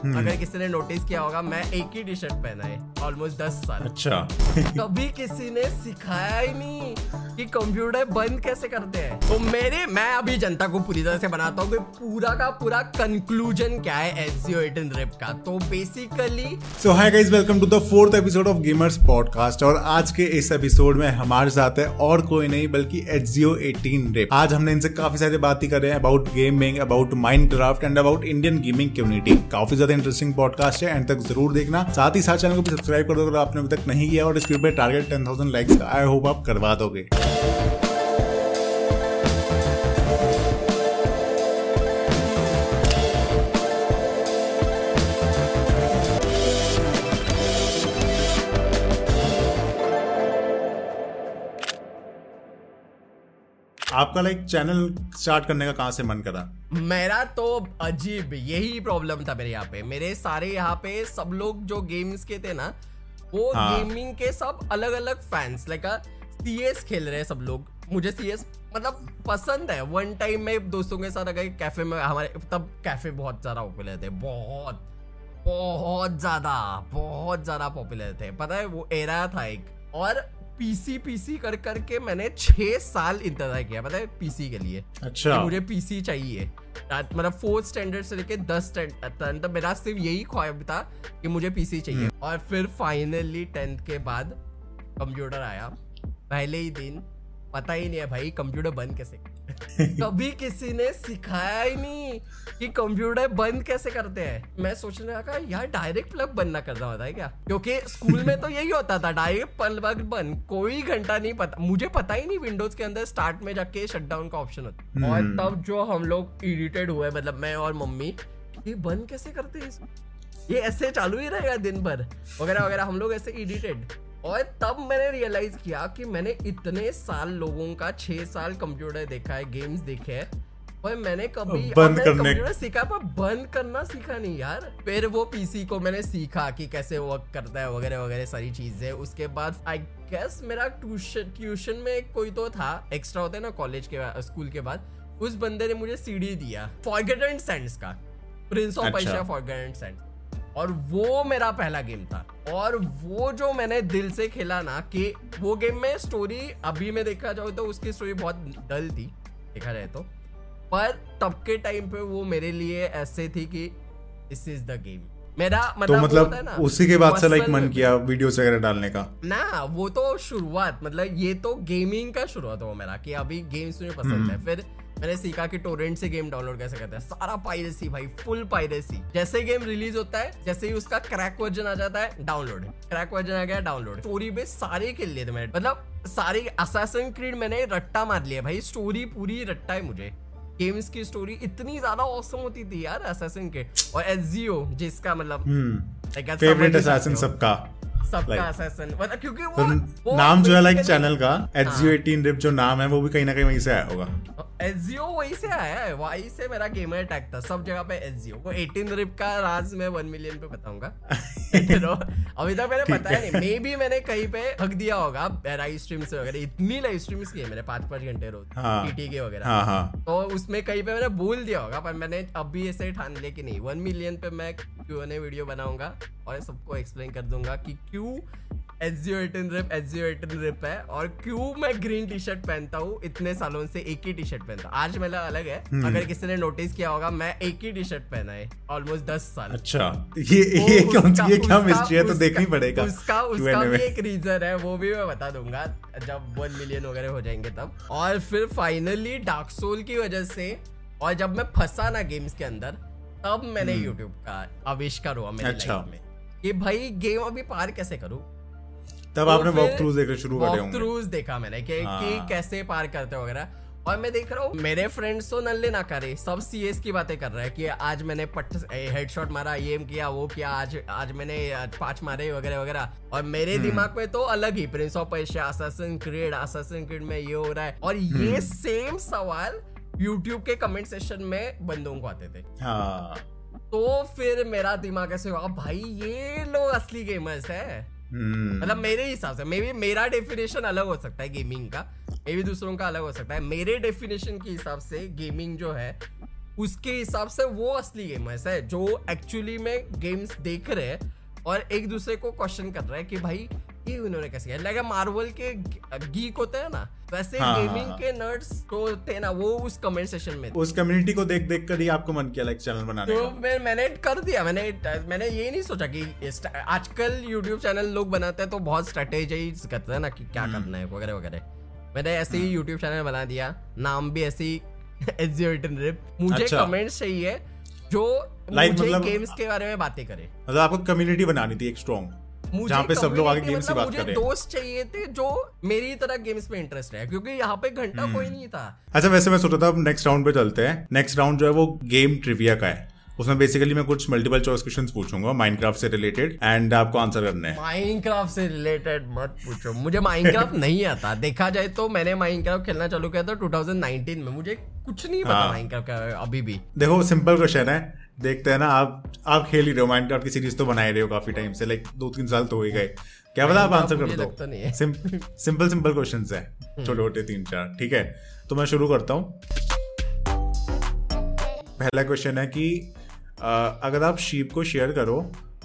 अगर किसी ने नोटिस किया होगा मैं एक ही टी शर्ट पहना है ऑलमोस्ट दस साल। अच्छा। कभी किसी ने सिखाया ही नहीं कि कंप्यूटर बंद कैसे करते हैं। तो मेरे मैं अभी जनता को पूरी तरह से बनाता हूँ कि पूरा का पूरा कंक्लूजन क्या है एच जीओ एटीन रिप का। तो basically so hi guys welcome to the fourth episode of gamers podcast और आज के इस एपिसोड में हमारे साथ है और कोई नहीं बल्कि एच जीओ एटीन रिप आज हमने इनसे काफ़ी सारी बातें कर रहे हैं about gaming about Minecraft and about Indian gaming community काफ़ी ज़्यादा इंटरेस्टिंग पॉडकास्ट है एंड तक ज़रूर देखना। साथ ही साथ चैनल को भी सब्सक्राइब कर दो अगर आपने अभी तक नहीं किया और इस वीडियो पे target ten thousand likes I hope आप करवा दोगे। आपका लाइक चैनल स्टार्ट करने का कहाँ से मन करा? मेरा तो अजीब यही प्रॉब्लम था मेरे यहाँ पे। मेरे सारे यहाँ पे सब लोग जो गेम्स के थे ना वो हाँ। गेमिंग के सब अलग अलग फैंस लाइक सीएस खेल रहे हैं सब लोग। मुझे सीएस मतलब पसंद है। वन टाइम में दोस्तों के साथ अगर कैफ़े में हमारे तब कैफ़े बहुत ज़्यादा पॉपुलर थे। बहुत बहुत ज़्यादा बहुत ज़्यादा पॉपुलर थे। पता है वो एरा था एक। और पीसी पीसी कर करके मैंने छह साल इंतज़ार किया मतलब पीसी के लिए। अच्छा। कि मुझे पीसी चाहिए। मतलब फोर्थ स्टैंडर्ड से लेके दस स्टैंडर्ड तक मेरा सिर्फ़ यही ख्वाब था कि मुझे पीसी चाहिए। और फिर फाइनली टेंथ के बाद कंप्यूटर आया। पहले ही दिन पता ही नहीं है भाई कंप्यूटर बंद कैसे कभी किसी ने सिखाया ही नहीं कि कंप्यूटर बंद कैसे करते हैं। मैं सोचने लगा यार डायरेक्ट प्लग बंद ना करना होता है क्या? क्योंकि स्कूल में तो यही होता था डायरेक्ट प्लग बंद कोई घंटा नहीं पता मुझे पता ही नहीं विंडोज़ के अंदर स्टार्ट में जाके शटडाउन का ऑप्शन होता। है और तब जो हम लोग इरिटेट हुए मतलब मैं और मम्मी ये बंद कैसे करते हैं ये ऐसे चालू ही रहेगा दिन भर वगैरह वगैरह हम लोग ऐसे इरिटेड और तब मैंने रियलाइज़ किया कि मैंने इतने साल लोगों का छह साल कंप्यूटर देखा है गेम्स देखे हैं और मैंने कभी बंद करने- कंप्यूटर सीखा पर बंद करना सीखा नहीं यार। फिर वो पीसी को मैंने सीखा कि कैसे वर्क करता है वगैरह वगैरह सारी चीज़ें। उसके बाद आई गेस मेरा ट्यूशन ट्यूशन में कोई तो था एक्स्ट्रा होता है ना कॉलेज के स्कूल के बाद उस बंदे ने मुझे सीडी दिया फॉरगेटन सेंस का प्रिंस ऑफ़ अच्छा। फॉरगेटन सेंस और वो मेरा पहला गेम था। और वो जो मैंने दिल से खेला ना कि वो गेम में स्टोरी अभी में देखा जाए तो उसकी स्टोरी बहुत डल थी देखा जाए तो। पर तब के टाइम पे वो मेरे लिए ऐसे थी कि दिस इज़ द गेम मेरा तो मतलब मतलब ना, उसी के बाद से लाइक मन किया वीडियोस वगैरह डालने का? ना वो तो शुरुआत मतलब ये तो गेमिंग का शुरुआत हुआ मेरा कि अभी गेम्स मुझे पसंद है। फिर मैंने सीखा कि टोरेंट से गेम डाउनलोड कैसे करते हैं। सारा पायरेसी भाई फुल पायरेसी जैसे गेम रिलीज़ होता है जैसे ही उसका क्रैक वर्जन आ जाता है डाउनलोड क्रैक वर्जन आ गया डाउनलोड स्टोरी बेस सारे खेल लिए थे मैंने। मतलब सारे असासन क्रीड मैंने रट्टा मार लिया भाई। स्टोरी पूरी रट्टा है मुझे। गेम्स की स्टोरी इतनी ज़्यादा औसम होती थी यार असासन के और एसजीओ जिसका मतलब फेवरेट ही। असैसिन। सबका। सबका Like- असैसन मतलब क्योंकि तो वो, वो नाम जो है लाइक चैनल का रिप जो नाम है वो भी कहीं ना कहीं वहीं से आया होगा। एसजीओ वही से आया है? वही से मेरा गेमर टैग था। सब जगह पे एसजीओ को 18 रिप का राज मैं 1 मिलियन पे बताऊँगा। अभी तक मैंने बताया नहीं। मे भी मैंने कहीं पे हक दिया होगा लाइव स्ट्रीम से वगैरह। इतनी लाइव स्ट्रीम्स की है पाँच पाँच घंटे रोज। हाँ। पीटी के वगैरह। हाँ हाँ। तो उसमें कहीं पे मैंने बोल दिया होगा पर मैंने अभी ऐसे ठान लिया कि नहीं। वन मिलियन पे मैं क्यों वीडियो बनाऊँगा और सबको एक्सप्लेन कर दूँगा कि क्यों H zero eighteen RIP H zero eighteen RIP है और क्यों मैं ग्रीन टी शर्ट पहनता हूँ? इतने सालों से एक ही टी शर्ट पहनता हूँ। आज मेरा अलग है। अगर किसी ने नोटिस किया होगा मैं एक ही टी शर्ट पहना है ऑलमोस्ट दस साल। अच्छा ये ये कौन सी ये क्या मिस्ट्री है? तो देखनी पड़ेगा उसका उसका भी एक रीजन है वो भी मैं बता दूँगा। जब वन मिलियन वगैरह हो जाएँगे तब। और फिर फाइनली डार्क सोल की वजह से और जब मैं फंसा ना गेम्स के अंदर तब मैंने यूट्यूब का आविष्कार हुआ मेरे हम्म। अच्छा। लाइफ में। कि भाई गेम अभी पार कैसे करूँ? तब तो आपने वॉक थ्रूज देखने शुरू करे वॉक होंगे। थ्रूज देखा मैंने कि, हाँ। कि कैसे पार करते हो वगैरह। और मैं देख रहा हूँ मेरे फ्रेंड्स तो नल्ले ना करे सब सीएस की बातें कर रहे हैं कि आज मैंने पट हेडशॉट मारा ये किया वो किया आज आज मैंने पाँच मारे वगैरह वगैरह। और मेरे हम्म। दिमाग में तो अलग ही prince of Persia assassin creed assassin creed में ये हो रहा है। और हम्म। ये सेम सवाल यूट्यूब के कमेंट सेशन में बंदों को आते थे। हाँ। तो फिर मेरा दिमाग ऐसे हुआ भाई ये लोग असली गेमर्स है। हम्म, मतलब मेरे हिसाब से मे बी मेरा डेफिनेशन अलग हो सकता है गेमिंग का मे बी दूसरों का अलग हो सकता है। मेरे डेफिनेशन के हिसाब से गेमिंग जो है उसके हिसाब से वो असली गेमर्स है जो एक्चुअली में गेम्स देख रहे हैं और एक दूसरे को क्वेश्चन कर रहे हैं कि भाई ये उन्होंने कैसे किया? लाइक मार्वल के गीक होते हैं ना वैसे हाँ, गेमिंग हाँ, के नर्ड्स तो थे ना वो उस कमेंट सेशन में उस कम्युनिटी को देख देख कर ही आपको मन किया लाइक चैनल बनाने तो का। मैं मैंने कर दिया मैंने मैंने ये नहीं सोचा कि आजकल यूट्यूब चैनल लोग बनाते हैं तो बहुत स्ट्रेटेजाइज करते हैं ना कि क्या हम्म। करना है वगैरह वगैरह। मैंने ऐसे ही यूट्यूब चैनल बना दिया नाम भी ऐसे ही मुझे अच्छा। कमेंट्स चाहिए जो Like मुझे मतलब- गेम्स के बारे में बातें करे। मतलब आपको कम्युनिटी बनानी थी एक स्ट्रॉन्ग जहाँ पे सब लोग आगे गेम्स की मतलब बात मुझे करें। दोस्त चाहिए थे जो मेरी तरह गेम्स में इंटरेस्ट है क्योंकि यहाँ पे घंटा हम्म। कोई नहीं था। अच्छा वैसे मैं सोच रहा था अब नेक्स्ट राउंड पे चलते हैं। नेक्स्ट राउंड जो है वो गेम ट्रिविया का है। उसमें बेसिकली मैं कुछ मल्टीपल चॉइस क्वेश्चंस पूछूँगा माइनक्राफ्ट से रिलेटेड एंड आपको आंसर करना है। माइनक्राफ्ट से रिलेटेड मत पूछो। मुझे माइनक्राफ्ट नहीं आता। देखा जाए तो मैंने माइनक्राफ्ट खेलना चालू किया था 2019 में। मुझे कुछ नहीं पता हाँ। माइनक्राफ्ट का अभी भी। देखो सिंपल क्वेश्चन है। देखते हैं ना आप आप खेल ही रहे हो माइनक्राफ्ट की सीरीज़ तो बना ही रहे हो काफ़ी टाइम से लाइक दो तीन साल तो हो ही गए। क्या पता आप आंसर कर दो। सिंपल सिंपल क्वेश्चन है छोटे छोटे तीन चार ठीक है? तो मैं शुरू करता हूँ। पहला क्वेश्चन है कि अ, अगर आप शीप को शेयर करो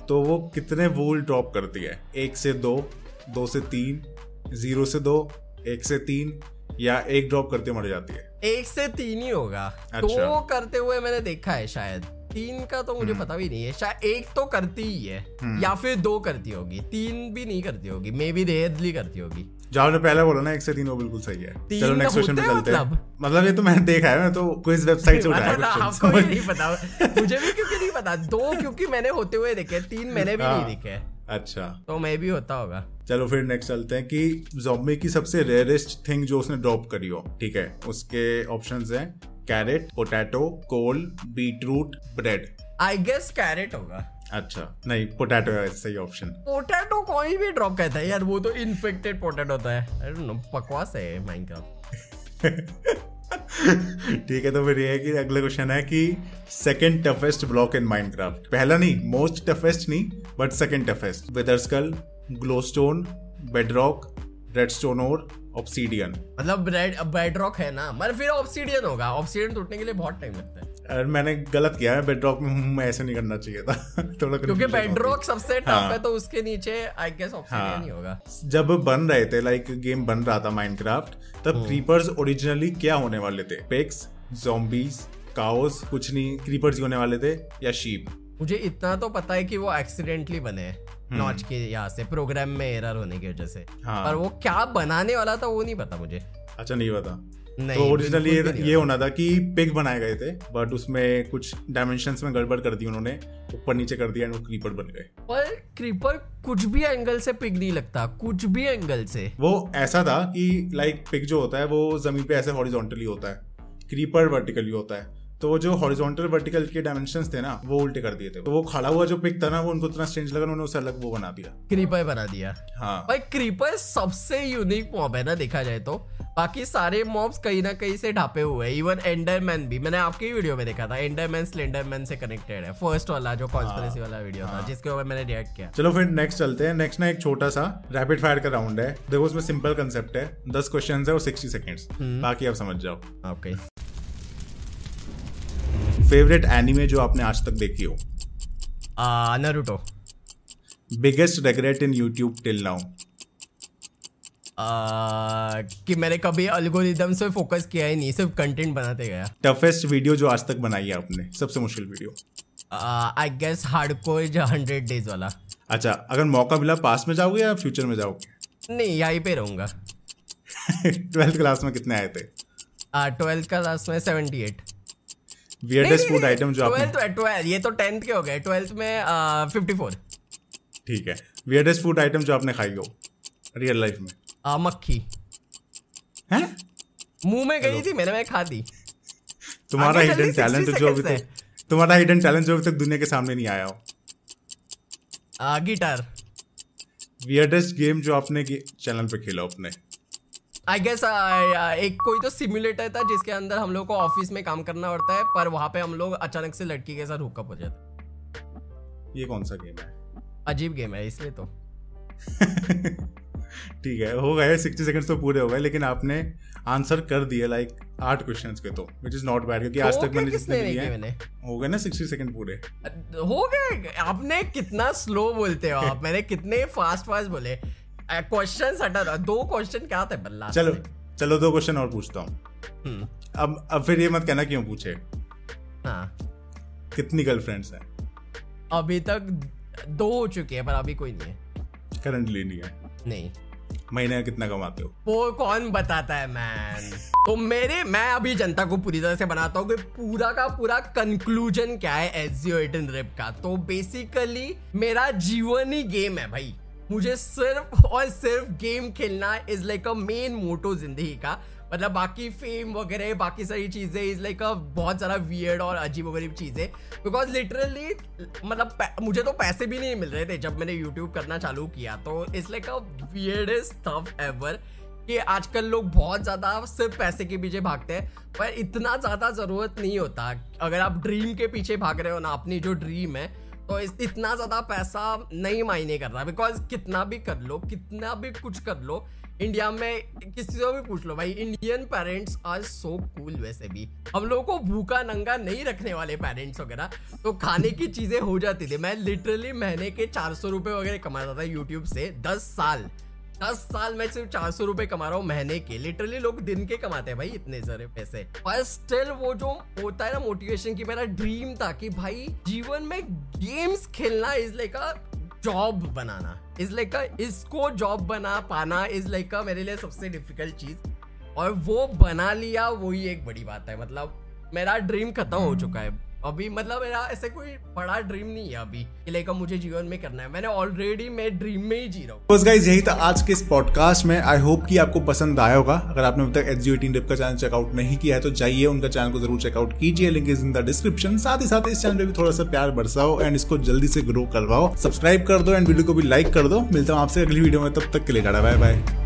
तो वो कितने वूल ड्रॉप करती है? एक से दो दो से तीन ज़ीरो से दो एक से तीन या एक ड्रॉप करते मर जाती है? एक से तीन ही होगा। अच्छा। दो करते हुए मैंने देखा है शायद। तीन का तो मुझे पता भी नहीं है शायद एक तो करती ही है या फिर दो करती होगी तीन भी नहीं करती होगी मे बी रेयरली करती होगी। जो आपने पहले बोला ना एक से तीन वो बिल्कुल सही है। चलो नेक्स्ट क्वेश्चन पे चलते हैं। मतलब? मतलब ये तो मैंने देखा है मैं तो क्विज वेबसाइट से उठाया आपको ये नहीं पता मुझे भी क्योंकि नहीं पता दो क्योंकि मैंने होते हुए देखे तीन मैंने भी नहीं हाँ। देखे। अच्छा। तो मैं भी होता होगा। चलो फिर नेक्स्ट चलते हैं कि जॉम्बी की सबसे रेयरेस्ट थिंग जो उसने ड्रॉप करी हो ठीक है उसके ऑप्शंस हैं। Carrot potato coal beetroot bread. I guess carrot होगा। अच्छा नहीं पोटैटो है सही ऑप्शन पोटैटो कोई भी ड्रॉप करता है यार वो तो इन्फेक्टेड पोटैटो होता है। बकवास है माइनक्राफ्ट ठीक है तो फिर ये है कि अगला क्वेश्चन है कि second toughest block in Minecraft पहला नहीं मोस्ट टफेस्ट नहीं but second toughest wither skull glowstone bedrock redstone और ऑब्सीडियन मतलब रेड बेडरॉक है ना। मतलब फिर ऑब्सीडियन होगा। ऑब्सीडियन टूटने के लिए बहुत टाइम लगता है। और मैंने गलत किया है। बेडरॉक में मैं ऐसे नहीं करना चाहिए था। थोड़ा क्योंकि। बेडरॉक सबसे टफ हाँ। है तो उसके नीचे आई गेस ऑब्सीडियन हाँ। ही होगा। जब बन रहे थे लाइक गेम बन रहा था माइनक्राफ्ट तब हम्म। क्रीपर्स ओरिजिनली क्या होने वाले थे? पेक्स zombies काओस कुछ नहीं। क्रीपर्स होने वाले थे या शीप मुझे इतना तो पता है कि वो एक्सीडेंटली बने हैं। हम्म। नॉच के यहाँ से प्रोग्राम में एरर होने की वजह से। हाँ। पर वो क्या बनाने वाला था वो नहीं पता मुझे। अच्छा नहीं पता। नहीं तो ओरिजिनली ये ये होना था कि पिग बनाए गए थे बट उसमें कुछ डायमेंशंस में गड़बड़ कर दी उन्होंने ऊपर नीचे कर दिया वो क्रीपर बन गए। पर क्रीपर कुछ भी एंगल से पिग नहीं लगता कुछ भी एंगल से। वो ऐसा था कि लाइक पिग जो होता है वो ज़मीन पे ऐसे हॉरिजॉन्टली होता है। क्रीपर वर्टिकली होता है। तो वो जो हॉरिजॉन्टल वर्टिकल के डायमेंशन थे ना वो उल्टे कर दिए थे। तो वो खड़ा हुआ जो पिग था ना वो उनको इतना स्ट्रेंज लगा उन्होंने उसे अलग वो बना दिया। क्रीपर बना दिया। हाँ। भाई क्रीपर सबसे यूनिक मॉब है ना देखा जाए तो। बाकी सारे मॉब्स कहीं ना कहीं से ढापे हुए हैं। इवन एंडरमैन भी। मैंने आपकी वीडियो में देखा था एंडरमैन स्लेंडरमैन से कनेक्टेड है। फ़र्स्ट वाला जो कॉन्स्पिरेसी वाला वीडियो था जिसके ऊपर मैंने रिएक्ट किया। चलो फिर नेक्स्ट चलते हैं। नेक्स्ट ना एक छोटा सा रैपिड फायर का राउंड है। देखो उसमें सिंपल कंसेप्ट है। दस क्वेश्चन है और सिक्सटी सेकेंड्स बाकी आप समझ जाओ। ओके फेवरेट एनिमे जो आपने आज तक देखी हो? Naruto biggest regret in YouTube till now कि मैंने कभी अल्गोरिदम से फोकस किया ही नहीं सिर्फ़ कंटेंट बनाते गया। टफेस्ट वीडियो जो आज तक बनाई है आपने सबसे मुश्किल video I guess hardcore hundred days वाला। अच्छा अगर मौका मिला पास में जाओगे या फ्यूचर में जाओगे? नहीं यहीं पे रहूँगा। ट्वेल्थ क्लास में कितने आए थे? ट्वेल्थ का लास्ट में seventy eight weirdest food item जो आपने ट्वेल्थ ट्वेल्थ ये तो टेंथ के हो गए ट्वेल्थ में फिफ्टी फोर ठीक है। वियर्डेस्ट फ़ूड आइटम जो आपने खाई हो रियल लाइफ में? आ, मक्खी। हैं? मुँह में गई थी मैंने मैं खा दी। तुम्हारा हिडन टैलेंट जो अभी तक तुम्हारा हिडन टैलेंट जो अभी तक दुनिया के सामने नहीं आया हो। गिटार वियर्डेस्ट गेम जो आपने चैनल पे खेला अपने। आई गेस एक कोई तो सिमुलेटर था जिसके अंदर हम लोग को ऑफ़िस में काम करना पड़ता है पर वहाँ पे हम लोग अचानक से लड़की के साथ हुकअप हो जाते ये कौन सा गेम है? अजीब गेम है इसलिए तो। ठीक है हो गए सिक्सटी सेकंड्स तो पूरे हो गए लेकिन आपने आंसर कर दिया लाइक आठ क्वेश्चंस के तो विच इज़ नॉट बैड क्योंकि आज तक मैंने जितने किए हैं हो गए ना सिक्सटी सेकंड पूरे। हो गए आपने कितना स्लो बोलते हो आप मैंने कितने फास्ट फास्ट बोले। क्वेश्चन हटा दो क्वेश्चन क्या थे बल्ला चलो चलो दो क्वेश्चन और पूछता हूँ। हम्म, अब अब फिर ये मत कहना क्यों पूछे? हाँ। कितनी गर्लफ्रेंड्स हैं? अभी तक दो हो चुके हैं पर अभी कोई नहीं है। करंटली नहीं है। नहीं। महीने में कितना कमाते हो? वो कौन बताता है मैन तो मेरे मैं अभी जनता को पूरी तरह से बनाता हूँ कि पूरा का पूरा कंक्लूजन क्या है एटीन रिप का? तो बेसिकली मेरा जीवन ही गेम है भाई। मुझे सिर्फ़ और सिर्फ़ गेम खेलना is like a main motto ज़िंदगी का। मतलब बाकी फेम वगैरह, बाकी सारी चीज़ें इज़ लाइक अ बहुत सारा वियर्ड और अजीब गरीब चीज़ें। बिकॉज़ लिटरली मतलब मुझे तो पैसे भी नहीं मिल रहे थे जब मैंने यूट्यूब करना चालू किया। तो it's like a weirdest stuff ever कि आजकल लोग बहुत ज़्यादा सिर्फ़ पैसे के पीछे भागते हैं। पर इतना ज़्यादा ज़रूरत नहीं होता। अगर आप ड्रीम के पीछे भाग रहे हो ना, अपनी जो ड्रीम है तो इस, इतना ज़्यादा पैसा नहीं मायने कर रहा बिकॉज़ कितना भी कर लो कितना भी कुछ कर लो इंडिया में किसी से भी पूछ लो भाई Indian parents are so cool वैसे भी। हम लोगों को भूखा नंगा नहीं रखने वाले पेरेंट्स वगैरह। तो खाने की चीज़ें हो जाती थी। मैं लिटरली महीने के चार सौ रुपये वगैरह कमाता था यूट्यूब से दस साल। दस साल में सिर्फ़ चार सौ रुपए कमा रहा हूँ महीने के। लिटरली लोग दिन के कमाते हैं भाई, इतने सारे पैसे। पर स्टिल वो जो होता है ना मोटिवेशन की मेरा ड्रीम था कि भाई जीवन में गेम्स खेलना इज़ लाइक अ जॉब बनाना। इज़ लाइक इसको जॉब बना पाना इज़ लाइक मेरे लिए सबसे डिफ़िकल्ट चीज़। और वो बना लिया वही एक बड़ी बात है। मतलब मेरा ड्रीम खत्म हो चुका है। अभी मतलब मेरा ऐसे कोई बड़ा ड्रीम नहीं है अभी कि लाइक मुझे जीवन में करना है। मैंने ऑलरेडी मैं ड्रीम में ही जी रहा हूँ। बस गाइज़ यही था आज के इस पॉडकास्ट में। आई होप कि आपको पसंद आया होगा। अगर आपने अभी तक एच जी एटीन का चैनल चेकआउट नहीं किया है तो जाइए, उनका चैनल को ज़रूर चेकआउट कीजिए। Link is in the description साथ ही साथ इस चैनल पे भी थोड़ा सा प्यार बरसाओ एंड इसको जल्दी से ग्रो करवाओ। सब्सक्राइब कर दो एंड वीडियो को भी लाइक कर दो। मिलता हूँ आपसे अगली वीडियो में। तब तक के लिए बाय बाय